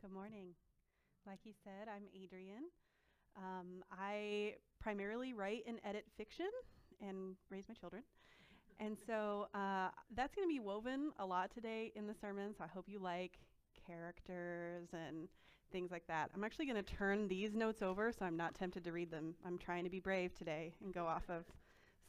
Good morning. Like he said, I'm Adrian. Um, I primarily write and edit fiction and raise my children. And so uh, that's going to be woven a lot today in the sermon. So I hope you like characters and things like that. I'm actually going to turn these notes over so I'm not tempted to read them. I'm trying to be brave today and go off of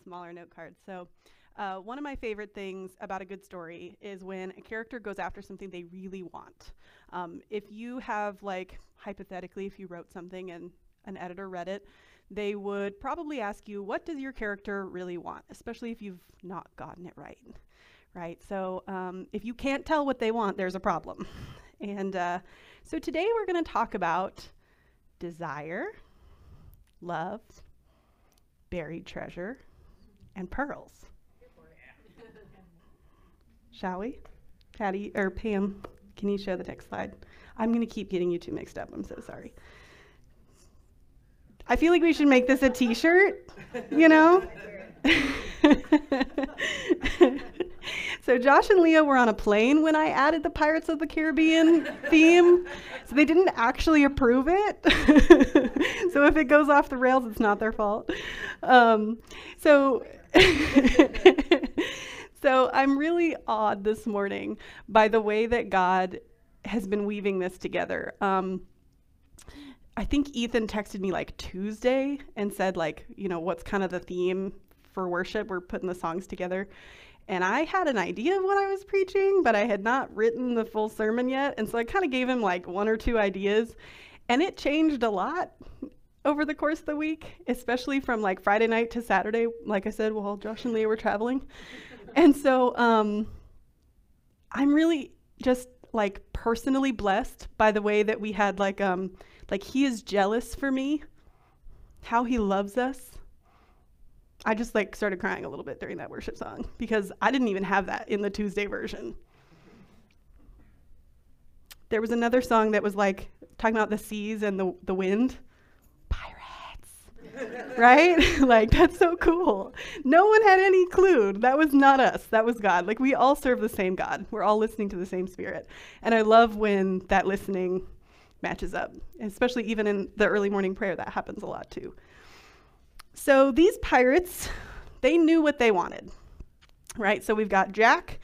smaller note cards. So uh, one of my favorite things about a good story is when a character goes after something they really want. Um, if you have, like, hypothetically, if you wrote something and an editor read it, they would probably ask you, what does your character really want? Especially if you've not gotten it right, right? So um, if you can't tell what they want, there's a problem. and uh, so today we're going to talk about desire, love, buried treasure, and pearls. Shall we? Patty or Pam, can you show the next slide? I'm going to keep getting you two mixed up. I'm so sorry. I feel like we should make this a t shirt, you know? so Josh and Leah were on a plane when I added the Pirates of the Caribbean theme. So they didn't actually approve it. so if it goes off the rails, it's not their fault. Um, so so I'm really awed this morning by the way that God has been weaving this together. Um, I think Ethan texted me like Tuesday and said like, you know, what's kind of the theme for worship? We're putting the songs together. And I had an idea of what I was preaching, but I had not written the full sermon yet. And so I kind of gave him like one or two ideas. And it changed a lot over the course of the week, especially from like Friday night to Saturday. Like I said, while Josh and Leah were traveling and so um, I'm really just like personally blessed by the way that we had like um like he is jealous for me. How he loves us. I just like started crying a little bit during that worship song because i didn't even have that in the tuesday version. There was another song that was like talking about the seas and the, the wind right? like, that's so cool. No one had any clue. That was not us. That was God. Like, we all serve the same God. We're all listening to the same Spirit. And I love when that listening matches up, especially even in the early morning prayer. That happens a lot too. So, these pirates, they knew what they wanted, right? So, we've got Jack,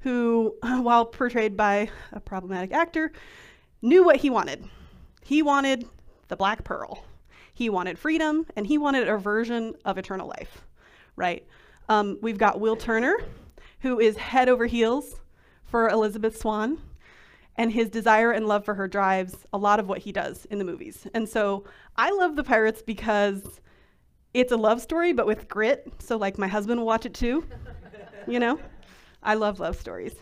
who, while portrayed by a problematic actor, knew what he wanted. He wanted the Black Pearl he wanted freedom and he wanted a version of eternal life, right? Um, we've got Will Turner, who is head over heels for Elizabeth Swann, and his desire and love for her drives a lot of what he does in the movies. And so I love The Pirates because it's a love story, but with grit. So, like, my husband will watch it too, you know? I love love stories.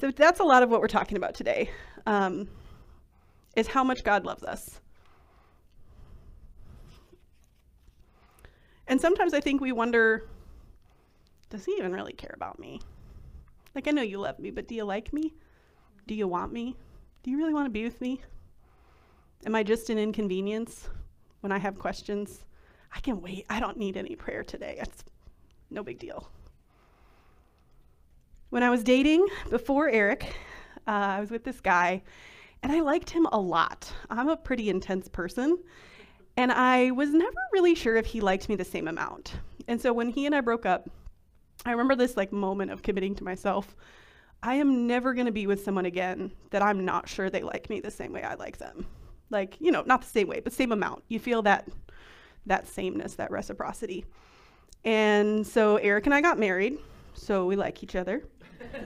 So, that's a lot of what we're talking about today, um, is how much God loves us. And sometimes I think we wonder does he even really care about me? Like, I know you love me, but do you like me? Do you want me? Do you really want to be with me? Am I just an inconvenience when I have questions? I can wait. I don't need any prayer today. It's no big deal. When I was dating before Eric, uh, I was with this guy, and I liked him a lot. I'm a pretty intense person, and I was never really sure if he liked me the same amount. And so when he and I broke up, I remember this like moment of committing to myself. I am never going to be with someone again that I'm not sure they like me the same way I like them. Like, you know, not the same way, but same amount. You feel that that sameness, that reciprocity. And so Eric and I got married, so we like each other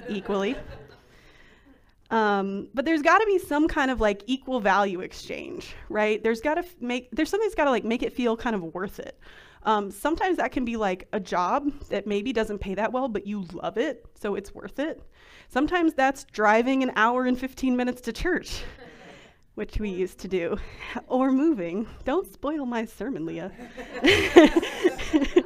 equally. Um, but there's got to be some kind of like equal value exchange, right? There's got to f- make there's something that's got to like make it feel kind of worth it. Um, sometimes that can be like a job that maybe doesn't pay that well, but you love it, so it's worth it. Sometimes that's driving an hour and 15 minutes to church, which we used to do, or moving. Don't spoil my sermon, Leah.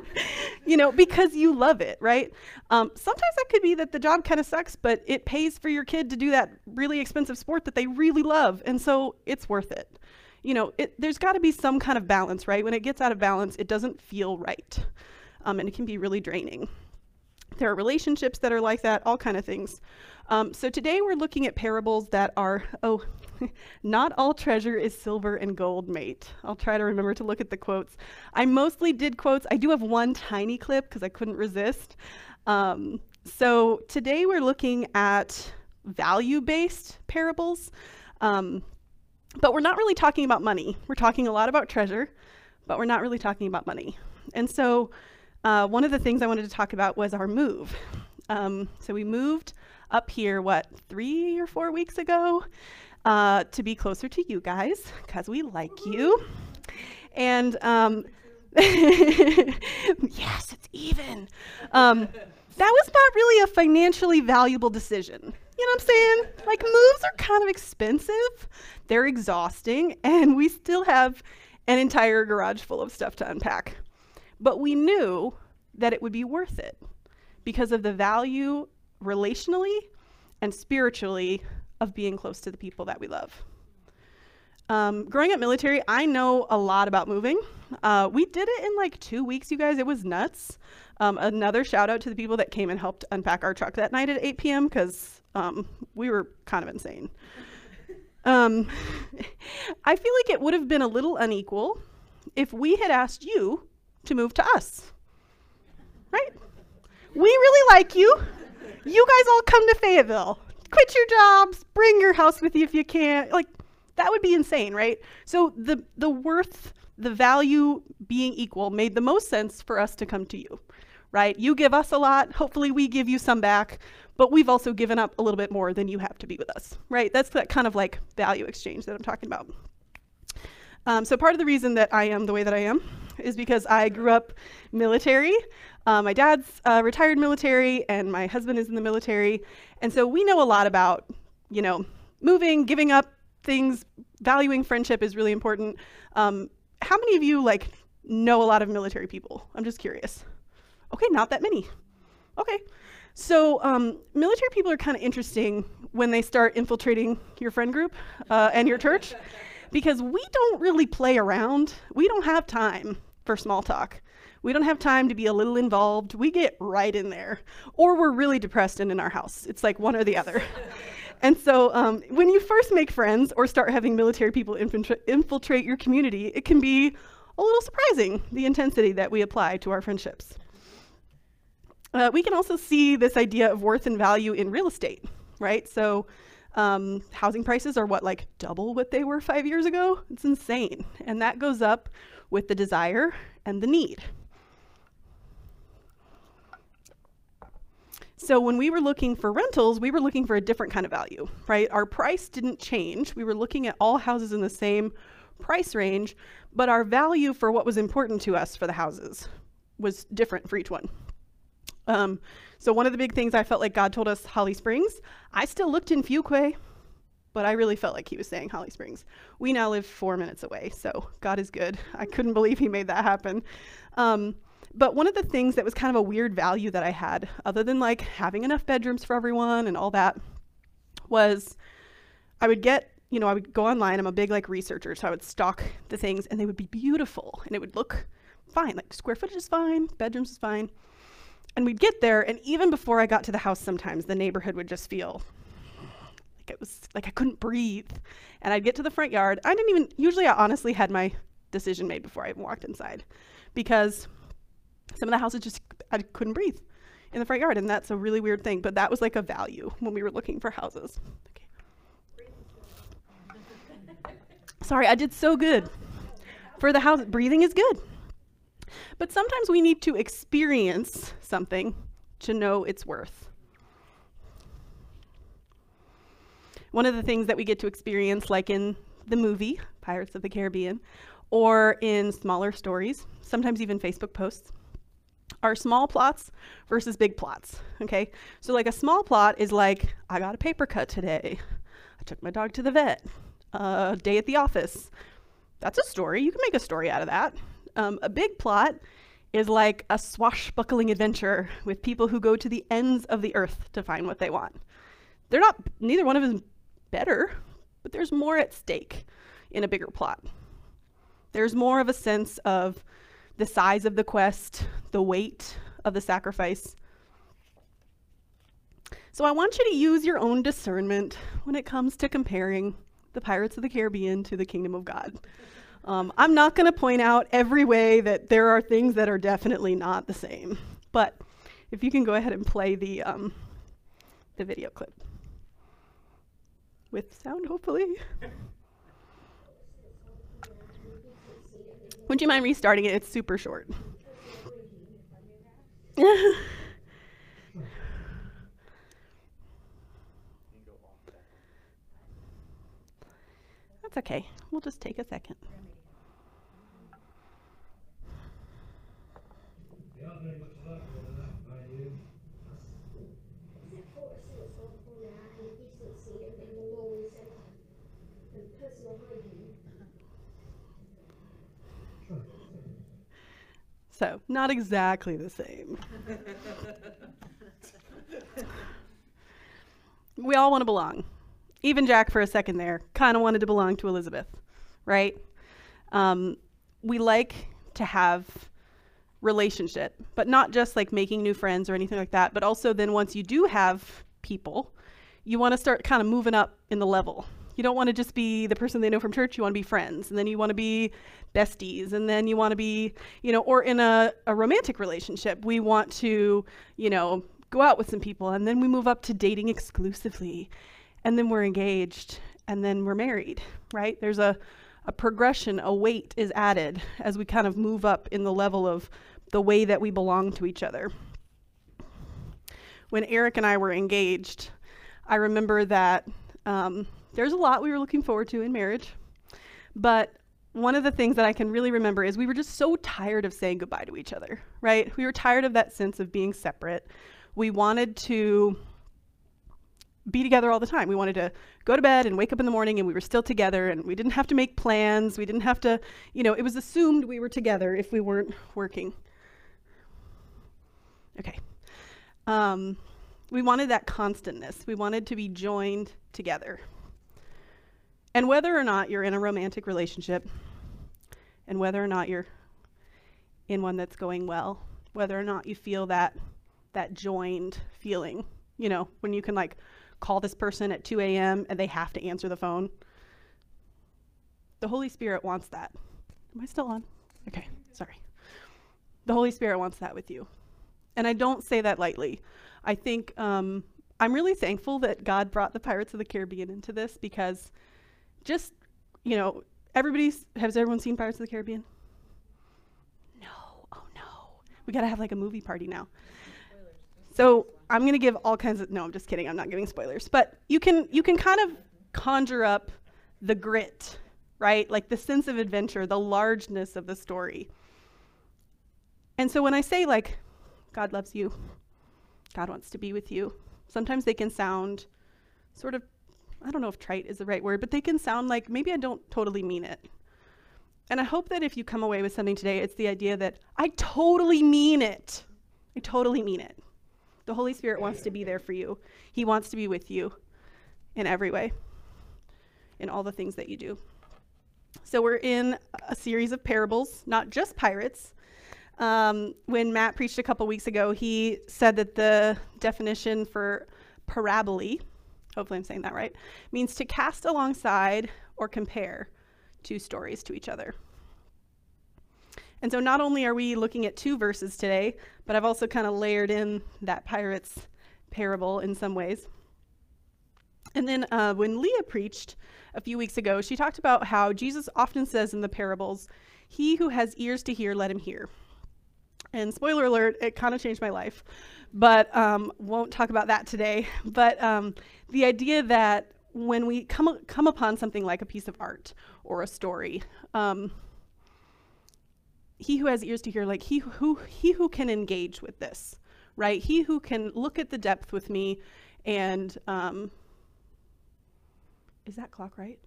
you know, because you love it, right? Um, sometimes that could be that the job kind of sucks, but it pays for your kid to do that really expensive sport that they really love, and so it's worth it. You know, it, there's got to be some kind of balance, right? When it gets out of balance, it doesn't feel right, um, and it can be really draining. There are relationships that are like that, all kind of things. Um, so today we're looking at parables that are, oh, Not all treasure is silver and gold, mate. I'll try to remember to look at the quotes. I mostly did quotes. I do have one tiny clip because I couldn't resist. Um, so today we're looking at value based parables. Um, but we're not really talking about money. We're talking a lot about treasure, but we're not really talking about money. And so uh, one of the things I wanted to talk about was our move. Um, so we moved up here, what, three or four weeks ago uh, to be closer to you guys because we like you. And um, yes, it's even. Um, that was not really a financially valuable decision. You know what I'm saying? Like, moves are kind of expensive, they're exhausting, and we still have an entire garage full of stuff to unpack. But we knew that it would be worth it because of the value relationally and spiritually of being close to the people that we love. Um, growing up military, I know a lot about moving. Uh, we did it in like two weeks, you guys. It was nuts. Um, another shout out to the people that came and helped unpack our truck that night at 8 p.m. because um, we were kind of insane. Um, I feel like it would have been a little unequal if we had asked you to move to us. Right? We really like you. You guys all come to Fayetteville. Quit your jobs, bring your house with you if you can. Like that would be insane, right? So the the worth, the value being equal made the most sense for us to come to you. Right? You give us a lot, hopefully we give you some back, but we've also given up a little bit more than you have to be with us. Right? That's that kind of like value exchange that I'm talking about. Um, so part of the reason that I am the way that I am is because I grew up military. Uh, my dad's uh, retired military, and my husband is in the military, and so we know a lot about, you know, moving, giving up things, valuing friendship is really important. Um, how many of you like know a lot of military people? I'm just curious. Okay, not that many. Okay. So um, military people are kind of interesting when they start infiltrating your friend group uh, and your church because we don't really play around. We don't have time for small talk. We don't have time to be a little involved. We get right in there. Or we're really depressed and in our house. It's like one or the other. and so um, when you first make friends or start having military people infiltrate your community, it can be a little surprising the intensity that we apply to our friendships. Uh, we can also see this idea of worth and value in real estate, right? So um, housing prices are what, like double what they were five years ago? It's insane. And that goes up with the desire and the need. So when we were looking for rentals, we were looking for a different kind of value, right? Our price didn't change. We were looking at all houses in the same price range, but our value for what was important to us for the houses was different for each one. Um, so one of the big things I felt like God told us Holly Springs. I still looked in Fuquay, but I really felt like he was saying Holly Springs. We now live four minutes away, so God is good. I couldn't believe he made that happen. Um, but one of the things that was kind of a weird value that I had, other than like having enough bedrooms for everyone and all that, was I would get, you know, I would go online. I'm a big like researcher, so I would stock the things and they would be beautiful and it would look fine. Like square footage is fine, bedrooms is fine. And we'd get there, and even before I got to the house, sometimes the neighborhood would just feel like it was like I couldn't breathe. And I'd get to the front yard. I didn't even, usually, I honestly had my decision made before I even walked inside because some of the houses just I couldn't breathe in the front yard, and that's a really weird thing. But that was like a value when we were looking for houses. Okay. Sorry, I did so good for the house. Breathing is good, but sometimes we need to experience something to know its worth. One of the things that we get to experience, like in the movie Pirates of the Caribbean, or in smaller stories, sometimes even Facebook posts, are small plots versus big plots. Okay, so like a small plot is like, I got a paper cut today, I took my dog to the vet, a uh, day at the office. That's a story. You can make a story out of that. Um, a big plot is like a swashbuckling adventure with people who go to the ends of the earth to find what they want. They're not, neither one of them better, but there's more at stake in a bigger plot. There's more of a sense of the size of the quest, the weight of the sacrifice. So I want you to use your own discernment when it comes to comparing the Pirates of the Caribbean to the kingdom of God. Um, I'm not going to point out every way that there are things that are definitely not the same, but if you can go ahead and play the um, the video clip with sound, hopefully. Would you mind restarting it? It's super short. That's okay. We'll just take a second. So, not exactly the same. we all want to belong. Even Jack, for a second there, kind of wanted to belong to Elizabeth, right? Um, we like to have relationship, but not just like making new friends or anything like that, but also then once you do have people, you want to start kind of moving up in the level. You don't want to just be the person they know from church, you want to be friends, and then you want to be besties, and then you want to be, you know, or in a, a romantic relationship, we want to, you know, go out with some people, and then we move up to dating exclusively, and then we're engaged, and then we're married, right? There's a, a progression, a weight is added as we kind of move up in the level of the way that we belong to each other. When Eric and I were engaged, I remember that um, there's a lot we were looking forward to in marriage, but one of the things that I can really remember is we were just so tired of saying goodbye to each other, right? We were tired of that sense of being separate. We wanted to be together all the time. We wanted to go to bed and wake up in the morning and we were still together and we didn't have to make plans. We didn't have to, you know, it was assumed we were together if we weren't working. Okay. Um, we wanted that constantness. We wanted to be joined together. And whether or not you're in a romantic relationship, and whether or not you're in one that's going well, whether or not you feel that that joined feeling, you know, when you can like call this person at 2 a.m. and they have to answer the phone. The Holy Spirit wants that. Am I still on? Okay, sorry. The Holy Spirit wants that with you. And I don't say that lightly. I think um, I'm really thankful that God brought the Pirates of the Caribbean into this because just, you know, everybody's, has everyone seen Pirates of the Caribbean? No. Oh no. We got to have like a movie party now. So I'm to give all kinds of, no, I'm just kidding. I'm not giving spoilers. But you can, you can kind of conjure up the grit, right? Like the sense of adventure, the largeness of the story. And so when I say like, God loves you, God wants to be with you, sometimes they can sound sort of I don't know if trite is the right word, but they can sound like maybe I don't totally mean it. And I hope that if you come away with something today, it's the idea that I totally mean it. I totally mean it. The Holy Spirit wants to be there for you, He wants to be with you in every way, in all the things that you do. So, we're in a series of parables, not just pirates. Um, when Matt preached a couple weeks ago, he said that the definition for parabole hopefully I'm saying that right, means to cast alongside or compare two stories to each other. And so not only are we looking at two verses today, but I've also kind of layered in that pirate's parable in some ways. And then uh, when Leah preached a few weeks ago, she talked about how Jesus often says in the parables, He who has ears to hear, let him hear. And spoiler alert, it kind of changed my life but um, won't talk about that today. But um, the idea that when we come, come upon something like a piece of art or a story, um, he who has ears to hear, like he who, he who can engage with this, right? He who can look at the depth with me and, um, is that clock right?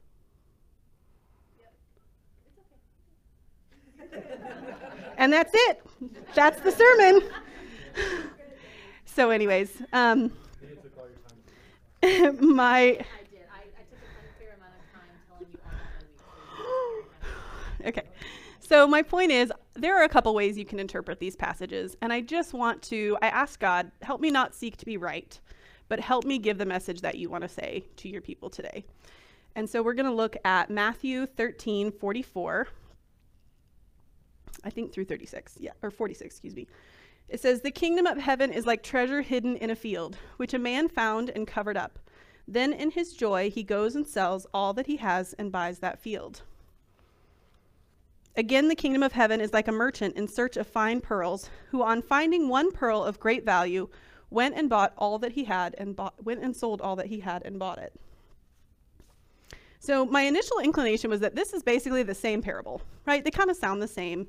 and that's it. That's the sermon. So, anyways, um, my. okay. So, my point is, there are a couple ways you can interpret these passages, and I just want to, I ask God, help me not seek to be right, but help me give the message that you want to say to your people today. And so we're going to look at Matthew 13 44. I think through 36, yeah, or 46, excuse me. It says, The kingdom of heaven is like treasure hidden in a field, which a man found and covered up. Then in his joy, he goes and sells all that he has and buys that field. Again, the kingdom of heaven is like a merchant in search of fine pearls, who on finding one pearl of great value, went and bought all that he had and bought, went and sold all that he had and bought it. So my initial inclination was that this is basically the same parable, right? They kind of sound the same.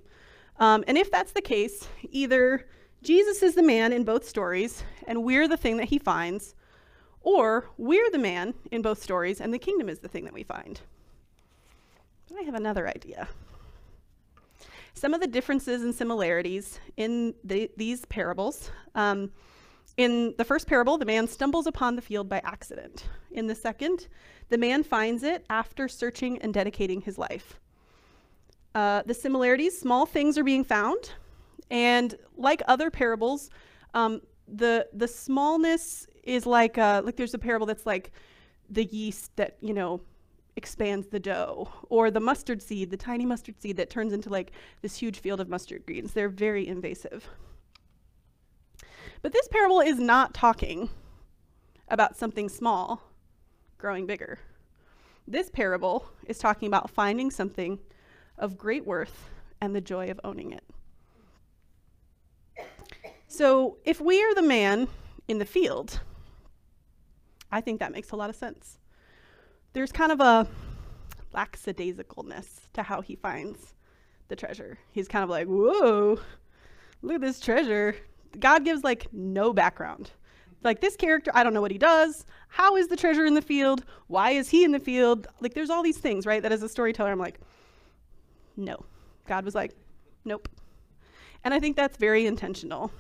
Um, and if that's the case, either Jesus is the man in both stories and we're the thing that he finds, or we're the man in both stories and the kingdom is the thing that we find. I have another idea. Some of the differences and similarities in the, these parables. Um, in the first parable, the man stumbles upon the field by accident. In the second, the man finds it after searching and dedicating his life. Uh, the similarities small things are being found, and like other parables, um, the the smallness is like uh, like there's a parable that's like the yeast that you know expands the dough, or the mustard seed, the tiny mustard seed that turns into like this huge field of mustard greens. They're very invasive. But this parable is not talking about something small growing bigger. This parable is talking about finding something of great worth and the joy of owning it. So, if we are the man in the field, I think that makes a lot of sense there's kind of a lackadaisicalness to how he finds the treasure. He's kind of like, whoa, look at this treasure. God gives like no background. Like this character, I don't know what he does. How is the treasure in the field? Why is he in the field? Like there's all these things, right? That as a storyteller, I'm like, no. God was like, nope. And I think that's very intentional.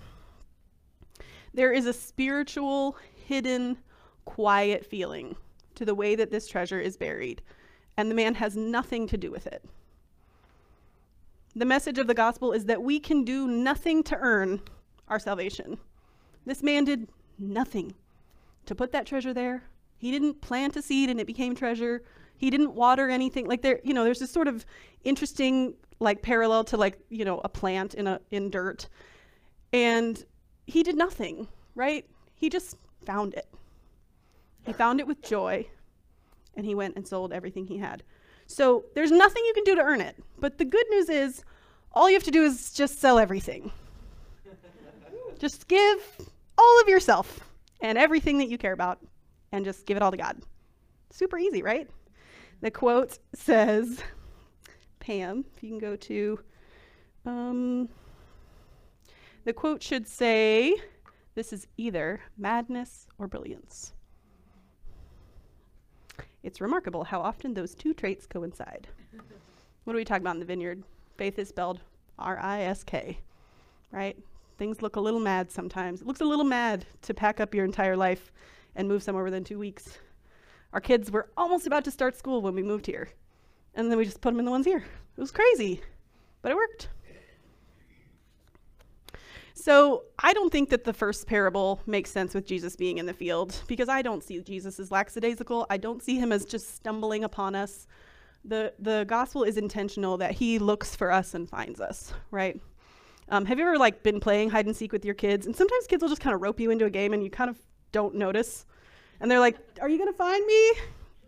There is a spiritual, hidden, quiet feeling to the way that this treasure is buried, and the man has nothing to do with it. The message of the gospel is that we can do nothing to earn our salvation. This man did nothing to put that treasure there. He didn't plant a seed and it became treasure. He didn't water anything. Like there, you know, there's this sort of interesting like parallel to like, you know, a plant in a in dirt. And he did nothing, right? He just found it. He found it with joy, and he went and sold everything he had. So there's nothing you can do to earn it. But the good news is, all you have to do is just sell everything. just give all of yourself and everything that you care about, and just give it all to God. Super easy, right? The quote says, Pam, if you can go to, um, the quote should say, This is either madness or brilliance. It's remarkable how often those two traits coincide. what are we talking about in the vineyard? Faith is spelled R I S K, right? Things look a little mad sometimes. It looks a little mad to pack up your entire life and move somewhere within two weeks. Our kids were almost about to start school when we moved here. And then we just put them in the ones here. It was crazy, but it worked. So I don't think that the first parable makes sense with Jesus being in the field because I don't see Jesus as lackadaisical. I don't see him as just stumbling upon us. The, the gospel is intentional that he looks for us and finds us, right? Um, have you ever like been playing hide and seek with your kids? And sometimes kids will just kind of rope you into a game and you kind of don't notice. And they're like, Are you going to find me?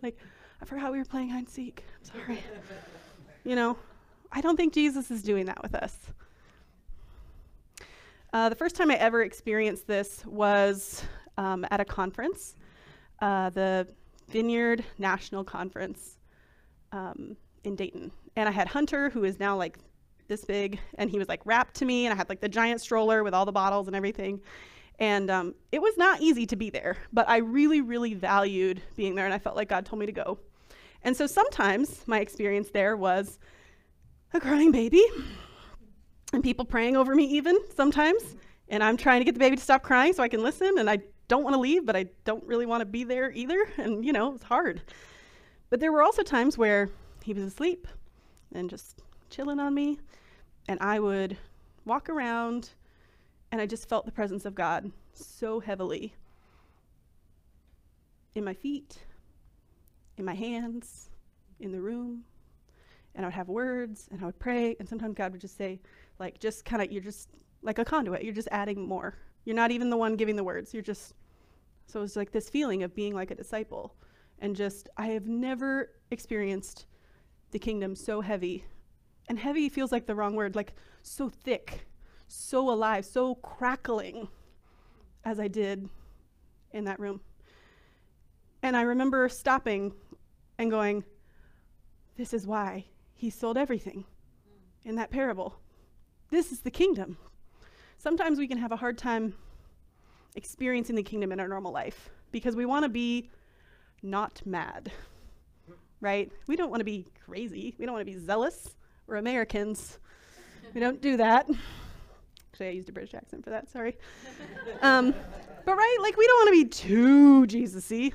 Like, I forgot we were playing hide and seek. I'm sorry. you know, I don't think Jesus is doing that with us. Uh, the first time I ever experienced this was um, at a conference, uh, the Vineyard National Conference um, in Dayton. And I had Hunter, who is now like this big, and he was like wrapped to me, and I had like the giant stroller with all the bottles and everything. And um, it was not easy to be there, but I really, really valued being there, and I felt like God told me to go. And so sometimes my experience there was a crying baby and people praying over me even sometimes. And I'm trying to get the baby to stop crying so I can listen. And I don't want to leave, but I don't really want to be there either. And, you know, it's hard. But there were also times where he was asleep and just chilling on me. And I would walk around and I just felt the presence of God so heavily in my feet, in my hands, in the room, and I would have words and I would pray. And sometimes God would just say, like, just kind of, you're just like a conduit. You're just adding more. You're not even the one giving the words. You're just, so it's like this feeling of being like a disciple. And just, I have never experienced the kingdom so heavy. And heavy feels like the wrong word, like so thick, so alive, so crackling as I did in that room. And I remember stopping and going, This is why he sold everything in that parable. This is the kingdom. Sometimes we can have a hard time experiencing the kingdom in our normal life because we want to be not mad, right? We don't want to be crazy. We don't want to be zealous. We're Americans. we don't do that. Actually, I used a British accent for that. Sorry. um, but right, like we don't want to be too Jesus-y.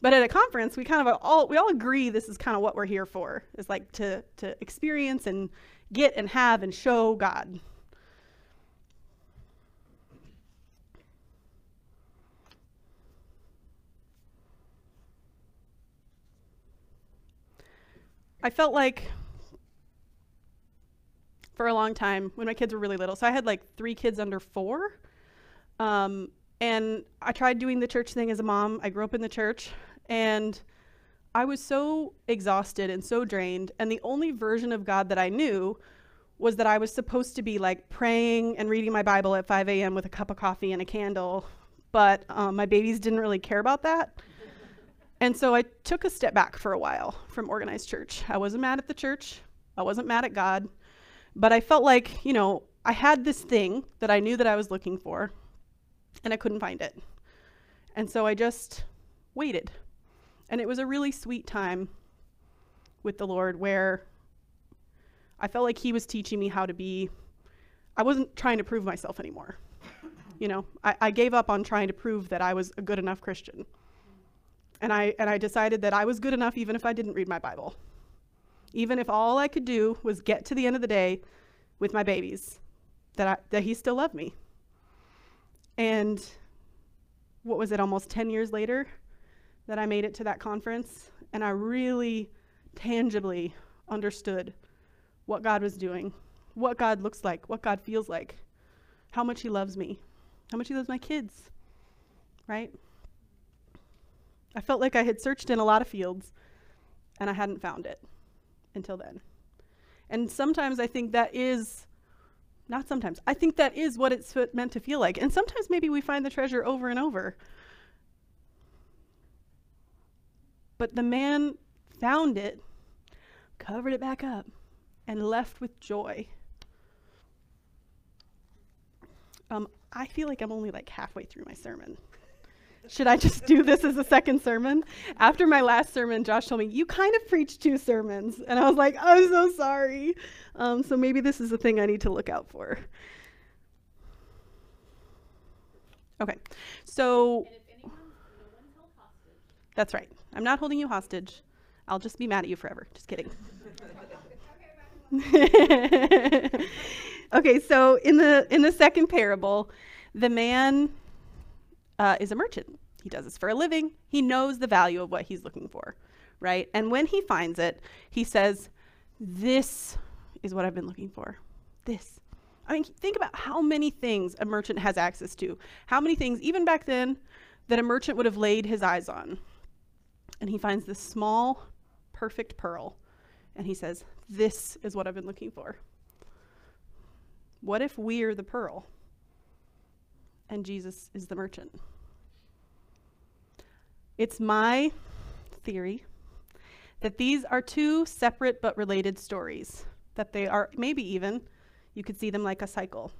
But at a conference, we kind of all we all agree this is kind of what we're here for. Is like to to experience and get and have and show God. I felt like for a long time when my kids were really little. So I had like three kids under four. Um, and I tried doing the church thing as a mom. I grew up in the church. And I was so exhausted and so drained. And the only version of God that I knew was that I was supposed to be like praying and reading my Bible at 5 a.m. with a cup of coffee and a candle. But um, my babies didn't really care about that. and so I took a step back for a while from organized church. I wasn't mad at the church, I wasn't mad at God. But I felt like, you know, I had this thing that I knew that I was looking for, and I couldn't find it. And so I just waited and it was a really sweet time with the Lord where I felt like He was teaching me how to be, I wasn't trying to prove myself anymore. You know, I, I gave up on trying to prove that I was a good enough Christian. And I, and I decided that I was good enough even if I didn't read my Bible. Even if all I could do was get to the end of the day with my babies, that, I, that He still loved me. And what was it, almost 10 years later? That I made it to that conference and I really tangibly understood what God was doing, what God looks like, what God feels like, how much He loves me, how much He loves my kids, right? I felt like I had searched in a lot of fields and I hadn't found it until then. And sometimes I think that is, not sometimes, I think that is what it's meant to feel like. And sometimes maybe we find the treasure over and over. But the man found it, covered it back up, and left with joy. Um, I feel like I'm only like halfway through my sermon. Should I just do this as a second sermon? After my last sermon, Josh told me, You kind of preached two sermons. And I was like, I'm so sorry. Um, so maybe this is a thing I need to look out for. Okay, so. That's right. I'm not holding you hostage. I'll just be mad at you forever. Just kidding. okay, so in the in the second parable, the man uh, is a merchant. He does this for a living. He knows the value of what he's looking for, right? And when he finds it, he says, "This is what I've been looking for. This." I mean, think about how many things a merchant has access to. How many things, even back then, that a merchant would have laid his eyes on and he finds this small, perfect pearl. And he says, This is what I've been looking for. What if we're the pearl and Jesus is the merchant? It's my theory that these are two separate but related stories, that they are maybe even, you could see them like a cycle.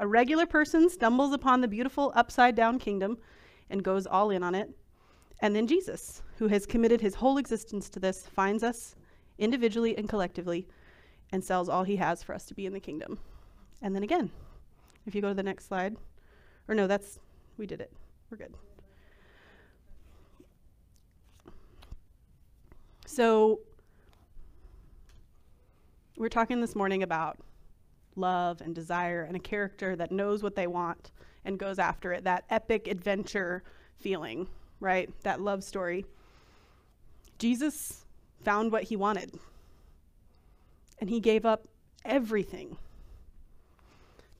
A regular person stumbles upon the beautiful upside down kingdom and goes all in on it. And then Jesus, who has committed his whole existence to this, finds us individually and collectively and sells all he has for us to be in the kingdom. And then again, if you go to the next slide, or no, that's, we did it. We're good. So, we're talking this morning about love and desire and a character that knows what they want and goes after it, that epic adventure feeling right? That love story. Jesus found what he wanted, and he gave up everything.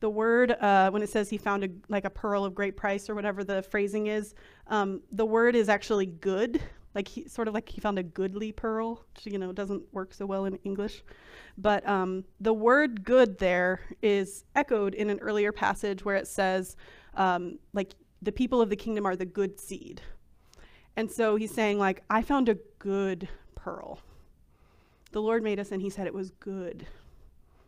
The word, uh, when it says he found a, like a pearl of great price or whatever the phrasing is, um, the word is actually good, like he sort of like he found a goodly pearl, which you know doesn't work so well in English. But um, the word good there is echoed in an earlier passage where it says, um, like the people of the kingdom are the good seed. And so he's saying, like, I found a good pearl. The Lord made us and he said it was good,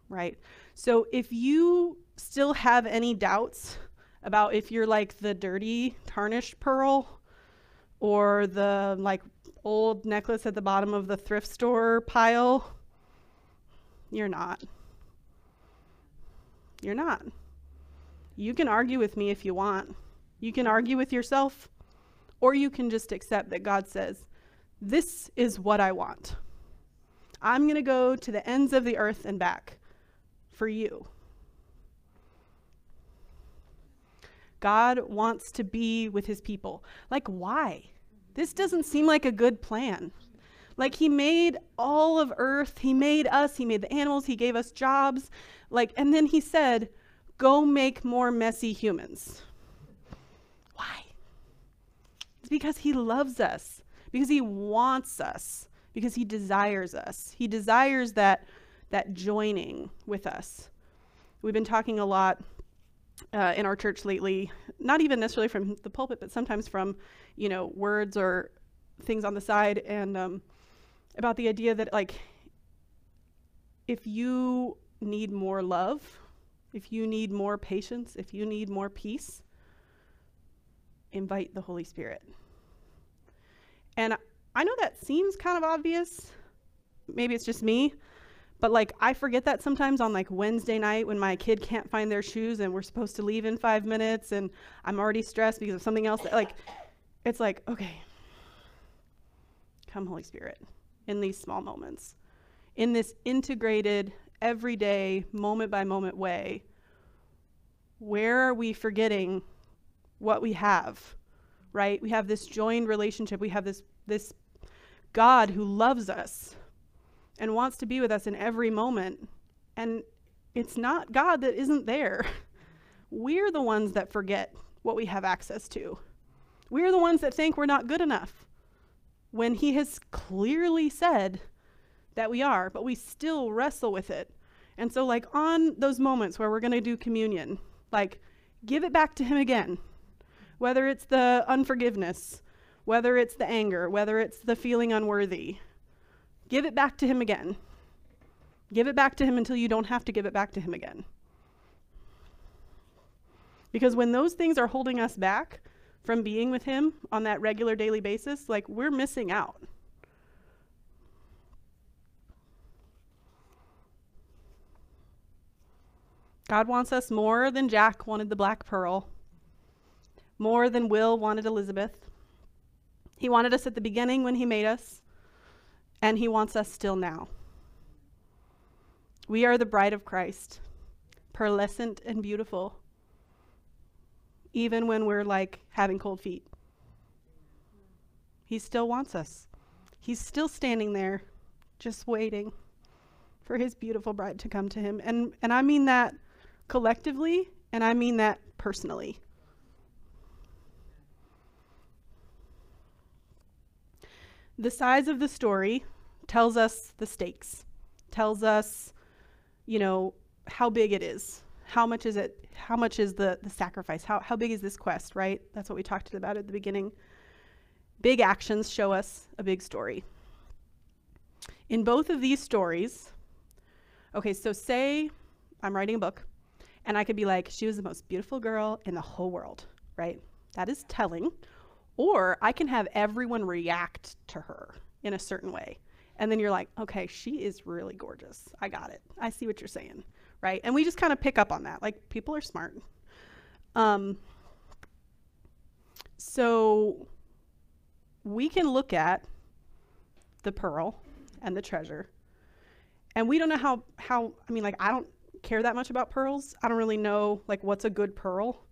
right? So if you still have any doubts about if you're like the dirty, tarnished pearl or the like old necklace at the bottom of the thrift store pile, you're not. You're not. You can argue with me if you want. You can argue with yourself, or you can just accept that God says, This is what I want. I'm going to go to the ends of the earth and back for you. God wants to be with his people. Like, why? This doesn't seem like a good plan. Like, he made all of earth, he made us, he made the animals, he gave us jobs. Like, and then he said, go make more messy humans. It's because he loves us, because he wants us, because he desires us. He desires that, that joining with us. We've been talking a lot uh, in our church lately, not even necessarily from the pulpit, but sometimes from, you know, words or things on the side, and um, about the idea that, like, if you need more love, if you need more patience, if you need more peace, invite the Holy Spirit. And I know that seems kind of obvious. Maybe it's just me, but like I forget that sometimes on like Wednesday night when my kid can't find their shoes and we're supposed to leave in 5 minutes and I'm already stressed because of something else that, like it's like, okay. Come Holy Spirit in these small moments. In this integrated everyday moment by moment way. Where are we forgetting what we have? Right? We have this joined relationship. We have this this God who loves us and wants to be with us in every moment. And it's not God that isn't there. We're the ones that forget what we have access to. We're the ones that think we're not good enough when He has clearly said that we are, but we still wrestle with it. And so, like, on those moments where we're going to do communion, like, give it back to Him again. Whether it's the unforgiveness, whether it's the anger, whether it's the feeling unworthy, Give it back to Him again. Give it back to Him until you don't have to give it back to Him again. Because when those things are holding us back from being with Him on that regular daily basis, like we're missing out. God wants us more than Jack wanted the black pearl, more than Will wanted Elizabeth. He wanted us at the beginning when He made us, and he wants us still now. We are the bride of Christ, pearlescent and beautiful, even when we're like having cold feet. He still wants us. He's still standing there, just waiting for his beautiful bride to come to him. And, and I mean that collectively, and I mean that personally. The size of the story tells us the stakes, tells us, you know, how big it is. How much is it? How much is the, the sacrifice? How, how big is this quest, right? That's what we talked about at the beginning. Big actions show us a big story. In both of these stories, okay, so say I'm writing a book and I could be like, she was the most beautiful girl in the whole world, right? That is telling. Or I can have everyone react to her in a certain way. And then you're like, okay, she is really gorgeous. I got it. I see what you're saying. Right. And we just kind of pick up on that. Like, people are smart. Um, so we can look at the pearl and the treasure. And we don't know how, how, I mean, like, I don't care that much about pearls. I don't really know, like, what's a good pearl.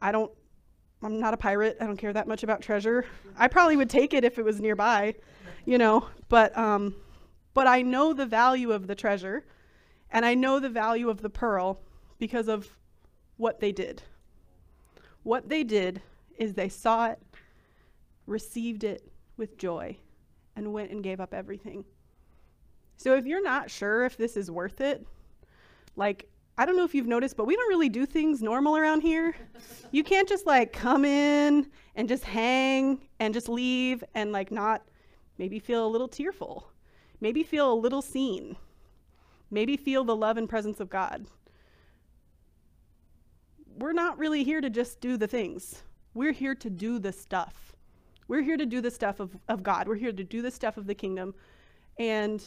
I don't I'm not a pirate. I don't care that much about treasure. I probably would take it if it was nearby. you know, but um but I know the value of the treasure and I know the value of the pearl because of what they did. What they did is they saw it, received it with joy, and went and gave up everything. So if you're not sure if this is worth it, like I don't know if you've noticed, but we don't really do things normal around here. you can't just like come in and just hang and just leave and like not maybe feel a little tearful. Maybe feel a little seen. Maybe feel the love and presence of God. We're not really here to just do the things. We're here to do the stuff. We're here to do the stuff of, of God. We're here to do the stuff of the kingdom. And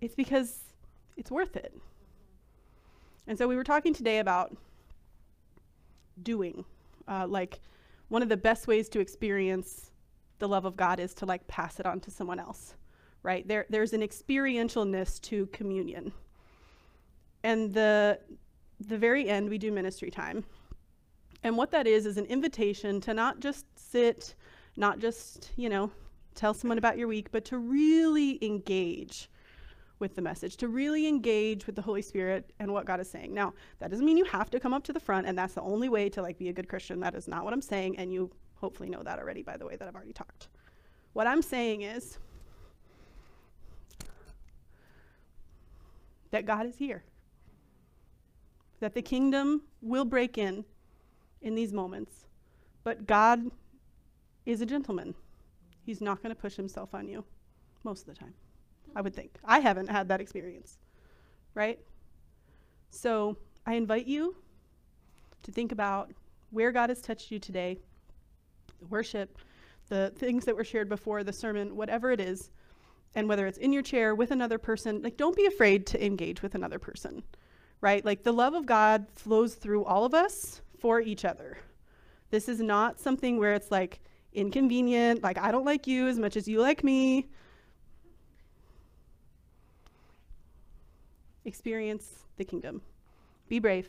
it's because it's worth it. And so we were talking today about doing. Uh, like, one of the best ways to experience the love of God is to like pass it on to someone else, right? There, there's an experientialness to communion. And the, the very end, we do ministry time. And what that is, is an invitation to not just sit, not just, you know, tell someone about your week, but to really engage with the message, to really engage with the Holy Spirit and what God is saying. Now, that doesn't mean you have to come up to the front and that's the only way to like be a good Christian. That is not what I'm saying and you hopefully know that already by the way that I've already talked. What I'm saying is that God is here. That the kingdom will break in in these moments. But God is a gentleman. He's not going to push himself on you most of the time. I would think. I haven't had that experience, right? So I invite you to think about where God has touched you today, the worship, the things that were shared before, the sermon, whatever it is, and whether it's in your chair with another person, like don't be afraid to engage with another person, right? Like the love of God flows through all of us for each other. This is not something where it's like inconvenient, like I don't like you as much as you like me. Experience the kingdom. Be brave.